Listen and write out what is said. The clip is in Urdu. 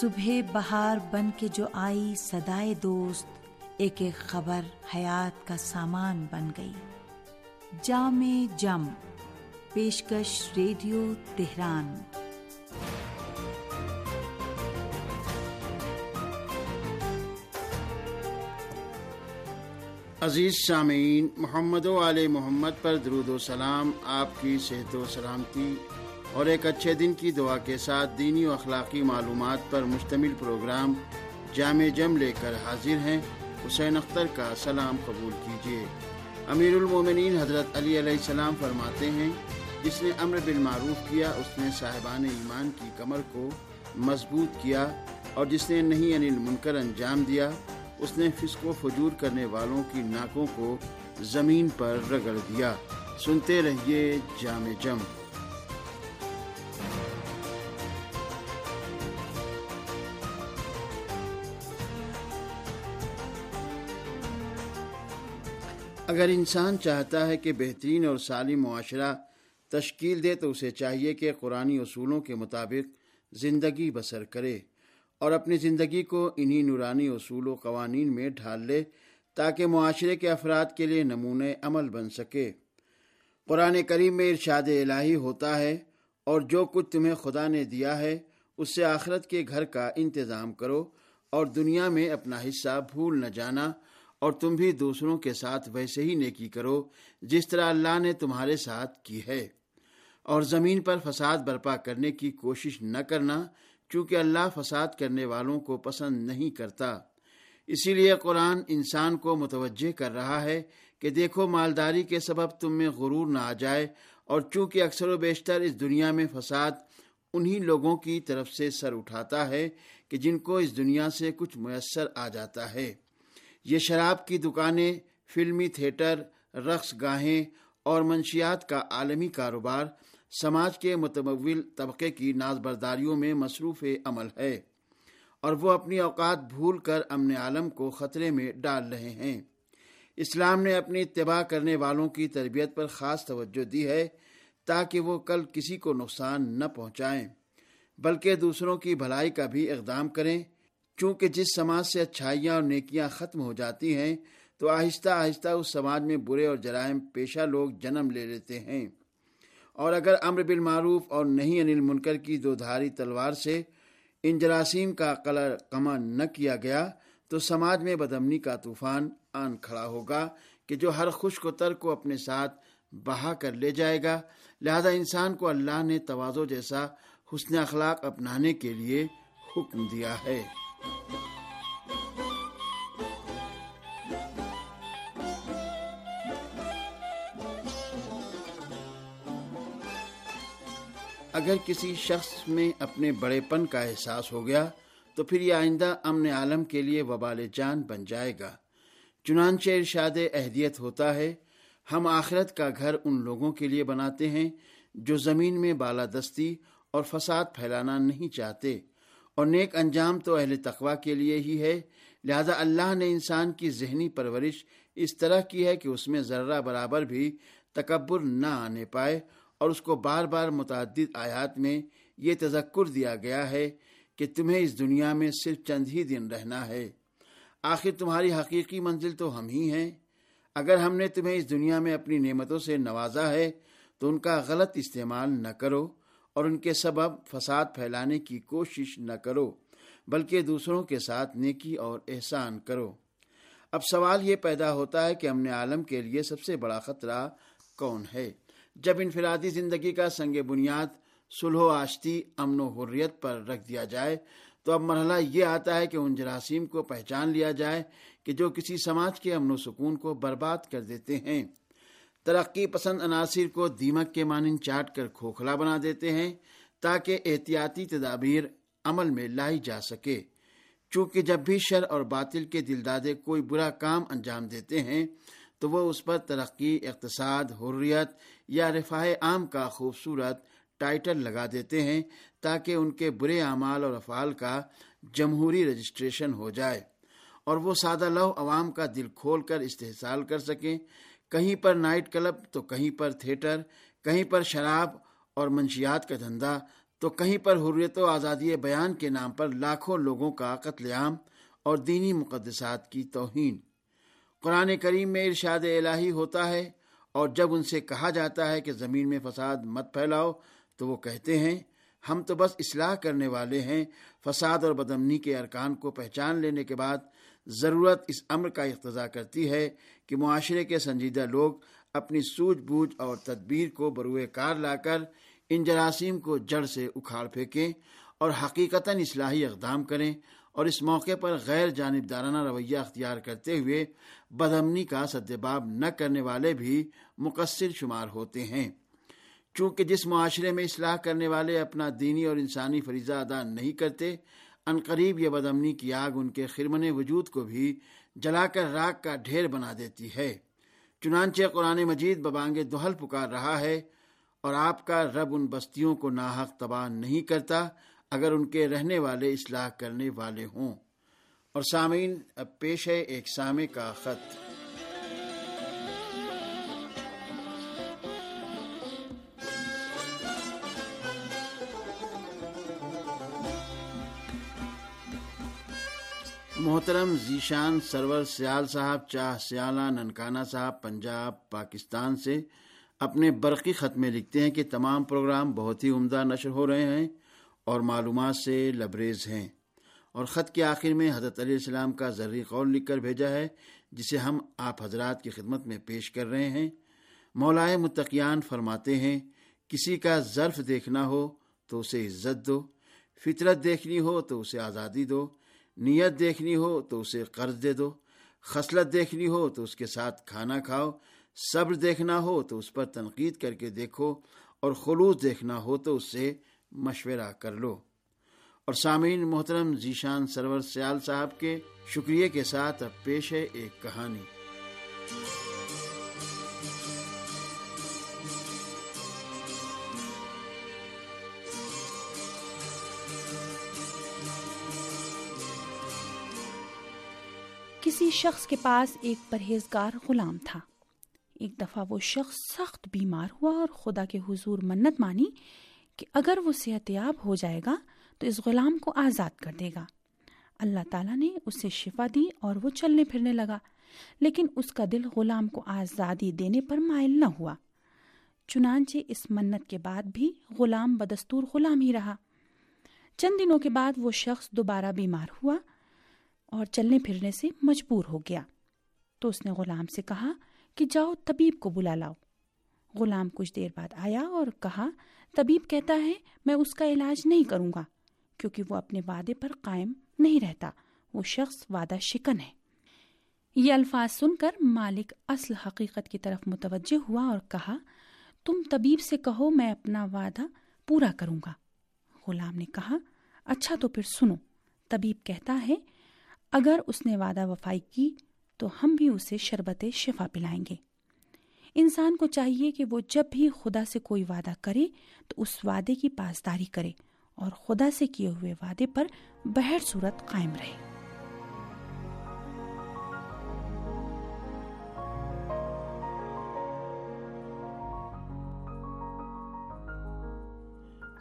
صبح بہار بن کے جو آئی صدائے دوست، ایک ایک خبر حیات کا سامان بن گئی۔ جام جم، پیشکش ریڈیو تہران۔ عزیز سامعین، محمد و علیہ محمد پر درود و سلام، آپ کی صحت و سلامتی۔ اور ایک اچھے دن کی دعا کے ساتھ دینی و اخلاقی معلومات پر مشتمل پروگرام جامع جم لے کر حاضر ہیں۔ حسین اختر کا سلام قبول کیجیے۔ امیر المومنین حضرت علی علیہ السلام فرماتے ہیں، جس نے امر بالمعروف کیا، اس نے صاحبان ایمان کی کمر کو مضبوط کیا اور جس نے نہیں انل منکر انجام دیا، اس نے فسق و فجور کرنے والوں کی ناکوں کو زمین پر رگڑ دیا۔ سنتے رہیے جامع جم۔ اگر انسان چاہتا ہے کہ بہترین اور سالم معاشرہ تشکیل دے تو اسے چاہیے کہ قرآن اصولوں کے مطابق زندگی بسر کرے اور اپنی زندگی کو انہی نورانی اصول و قوانین میں ڈھال لے تاکہ معاشرے کے افراد کے لیے نمونے عمل بن سکے۔ قرآن کریم میں ارشاد الہی ہوتا ہے، اور جو کچھ تمہیں خدا نے دیا ہے، اس سے آخرت کے گھر کا انتظام کرو اور دنیا میں اپنا حصہ بھول نہ جانا۔ اور تم بھی دوسروں کے ساتھ ویسے ہی نیکی کرو جس طرح اللہ نے تمہارے ساتھ کی ہے۔ اور زمین پر فساد برپا کرنے کی کوشش نہ کرنا، چونکہ اللہ فساد کرنے والوں کو پسند نہیں کرتا۔ اسی لیے قرآن انسان کو متوجہ کر رہا ہے کہ دیکھو مالداری کے سبب تم میں غرور نہ آ جائے، اور چونکہ اکثر و بیشتر اس دنیا میں فساد انہی لوگوں کی طرف سے سر اٹھاتا ہے کہ جن کو اس دنیا سے کچھ میسر آ جاتا ہے۔ یہ شراب کی دکانیں، فلمی تھیٹر، رقص گاہیں اور منشیات کا عالمی کاروبار سماج کے متمول طبقے کی ناز برداریوں میں مصروف عمل ہے اور وہ اپنی اوقات بھول کر امن عالم کو خطرے میں ڈال رہے ہیں۔ اسلام نے اپنی اتباع کرنے والوں کی تربیت پر خاص توجہ دی ہے تاکہ وہ کل کسی کو نقصان نہ پہنچائیں، بلکہ دوسروں کی بھلائی کا بھی اقدام کریں۔ چونکہ جس سماج سے اچھائیاں اور نیکیاں ختم ہو جاتی ہیں، تو آہستہ آہستہ اس سماج میں برے اور جرائم پیشہ لوگ جنم لے لیتے ہیں۔ اور اگر امر بالمعروف اور نہیں انل منکر کی دو دھاری تلوار سے ان جراثیم کا قلر کما نہ کیا گیا، تو سماج میں بدمنی کا طوفان آن کھڑا ہوگا کہ جو ہر خوش کو تر کو اپنے ساتھ بہا کر لے جائے گا۔ لہذا انسان کو اللہ نے توازو جیسا حسن اخلاق اپنانے کے لیے حکم دیا ہے۔ اگر کسی شخص میں اپنے بڑے پن کا احساس ہو گیا، تو پھر یہ آئندہ امن عالم کے لیے وبال جان بن جائے گا۔ چنانچہ ارشاد اہدیت ہوتا ہے، ہم آخرت کا گھر ان لوگوں کے لیے بناتے ہیں جو زمین میں بالادستی اور فساد پھیلانا نہیں چاہتے۔ اور نیک انجام تو اہل تقوا کے لیے ہی ہے۔ لہذا اللہ نے انسان کی ذہنی پرورش اس طرح کی ہے کہ اس میں ذرہ برابر بھی تکبر نہ آنے پائے اور اس کو بار بار متعدد آیات میں یہ تذکر دیا گیا ہے کہ تمہیں اس دنیا میں صرف چند ہی دن رہنا ہے۔ آخر تمہاری حقیقی منزل تو ہم ہی ہیں۔ اگر ہم نے تمہیں اس دنیا میں اپنی نعمتوں سے نوازا ہے تو ان کا غلط استعمال نہ کرو۔ اور ان کے سبب فساد پھیلانے کی کوشش نہ کرو، بلکہ دوسروں کے ساتھ نیکی اور احسان کرو۔ اب سوال یہ پیدا ہوتا ہے کہ امن عالم کے لیے سب سے بڑا خطرہ کون ہے؟ جب انفرادی زندگی کا سنگ بنیاد سلح و آشتی، امن و حریت پر رکھ دیا جائے، تو اب مرحلہ یہ آتا ہے کہ ان جراثیم کو پہچان لیا جائے کہ جو کسی سماج کے امن و سکون کو برباد کر دیتے ہیں۔ ترقی پسند عناصر کو دیمک کے مانند چاٹ کر کھوکھلا بنا دیتے ہیں تاکہ احتیاطی تدابیر عمل میں لائی جا سکے۔ چونکہ جب بھی شر اور باطل کے دلدادے کوئی برا کام انجام دیتے ہیں، تو وہ اس پر ترقی، اقتصاد، حریت یا رفاہ عام کا خوبصورت ٹائٹل لگا دیتے ہیں تاکہ ان کے برے اعمال اور افعال کا جمہوری رجسٹریشن ہو جائے اور وہ سادہ لو عوام کا دل کھول کر استحصال کر سکیں۔ کہیں پر نائٹ کلب، تو کہیں پر تھیٹر، کہیں پر شراب اور منشیات کا دھندا، تو کہیں پر حریت و آزادی بیان کے نام پر لاکھوں لوگوں کا قتل عام اور دینی مقدسات کی توہین۔ قرآن کریم میں ارشاد الہی ہوتا ہے اور جب ان سے کہا جاتا ہے کہ زمین میں فساد مت پھیلاؤ، تو وہ کہتے ہیں، ہم تو بس اصلاح کرنے والے ہیں، فساد اور بدمنی کے ارکان کو پہچان لینے کے بعد ضرورت اس امر کا اقتضا کرتی ہے کہ معاشرے کے سنجیدہ لوگ اپنی سوجھ بوجھ اور تدبیر کو بروئے کار لا کر ان جراثیم کو جڑ سے اکھاڑ پھینکیں اور حقیقتاً اصلاحی اقدام کریں اور اس موقع پر غیر جانبدارانہ رویہ اختیار کرتے ہوئے بدمنی کا سدباب نہ کرنے والے بھی مقصر شمار ہوتے ہیں۔ چونکہ جس معاشرے میں اصلاح کرنے والے اپنا دینی اور انسانی فریضہ ادا نہیں کرتے عنقریب یہ بدمنی کی آگ ان کے خرمن وجود کو بھی جلا کر راک کا ڈھیر بنا دیتی ہے۔ چنانچہ قرآن مجید ببانگ دہل پکار رہا ہے اور آپ کا رب ان بستیوں کو ناحق تباہ نہیں کرتا اگر ان کے رہنے والے اصلاح کرنے والے ہوں۔ اور سامعین، اب پیش ہے ایک سامع کا خط۔ محترم ذیشان سرور سیال صاحب، چاہ سیالہ ننکانہ صاحب، پنجاب، پاکستان سے اپنے برقی خط میں لکھتے ہیں کہ تمام پروگرام بہت ہی عمدہ نشر ہو رہے ہیں اور معلومات سے لبریز ہیں۔ اور خط کے آخر میں حضرت علیہ السلام کا ذرری قول لکھ کر بھیجا ہے، جسے ہم آپ حضرات کی خدمت میں پیش کر رہے ہیں۔ مولائے متقیان فرماتے ہیں، کسی کا ظرف دیکھنا ہو تو اسے عزت دو، فطرت دیکھنی ہو تو اسے آزادی دو۔ نیت دیکھنی ہو تو اسے قرض دے دو، خصلت دیکھنی ہو تو اس کے ساتھ کھانا کھاؤ، صبر دیکھنا ہو تو اس پر تنقید کر کے دیکھو، اور خلوص دیکھنا ہو تو اس سے مشورہ کر لو۔ اور سامعین محترم ذیشان سرور سیال صاحب کے شکریہ کے ساتھ اب پیش ہے ایک کہانی۔ کسی شخص کے پاس ایک پرہیزگار غلام تھا۔ ایک دفعہ وہ شخص سخت بیمار ہوا اور خدا کے حضور منت مانی کہ اگر وہ صحت یاب ہو جائے گا تو اس غلام کو آزاد کر دے گا۔ اللہ تعالیٰ نے اسے شفا دی اور وہ چلنے پھرنے لگا، لیکن اس کا دل غلام کو آزادی دینے پر مائل نہ ہوا۔ چنانچہ اس منت کے بعد بھی غلام بدستور غلام ہی رہا۔ چند دنوں کے بعد وہ شخص دوبارہ بیمار ہوا اور چلنے پھرنے سے مجبور ہو گیا۔ تو اس نے غلام سے کہا کہ جاؤ طبیب کو بلا لاؤ۔ غلام کچھ دیر بعد آیا اور کہا، طبیب کہتا ہے، میں اس کا علاج نہیں کروں گا، کیونکہ وہ اپنے وعدے پر قائم نہیں رہتا۔ وہ شخص وعدہ شکن ہے۔ یہ الفاظ سن کر مالک اصل حقیقت کی طرف متوجہ ہوا اور کہا، تم طبیب سے کہو، میں اپنا وعدہ پورا کروں گا۔ غلام نے کہا اچھا تو پھر سنو۔ طبیب کہتا ہے اگر اس نے وعدہ وفائی کی تو ہم بھی اسے شربت شفا پلائیں گے۔ انسان کو چاہیے کہ وہ جب بھی خدا سے کوئی وعدہ کرے تو اس وعدے کی پاسداری کرے اور خدا سے کیے ہوئے وعدے پر بہر صورت قائم رہے۔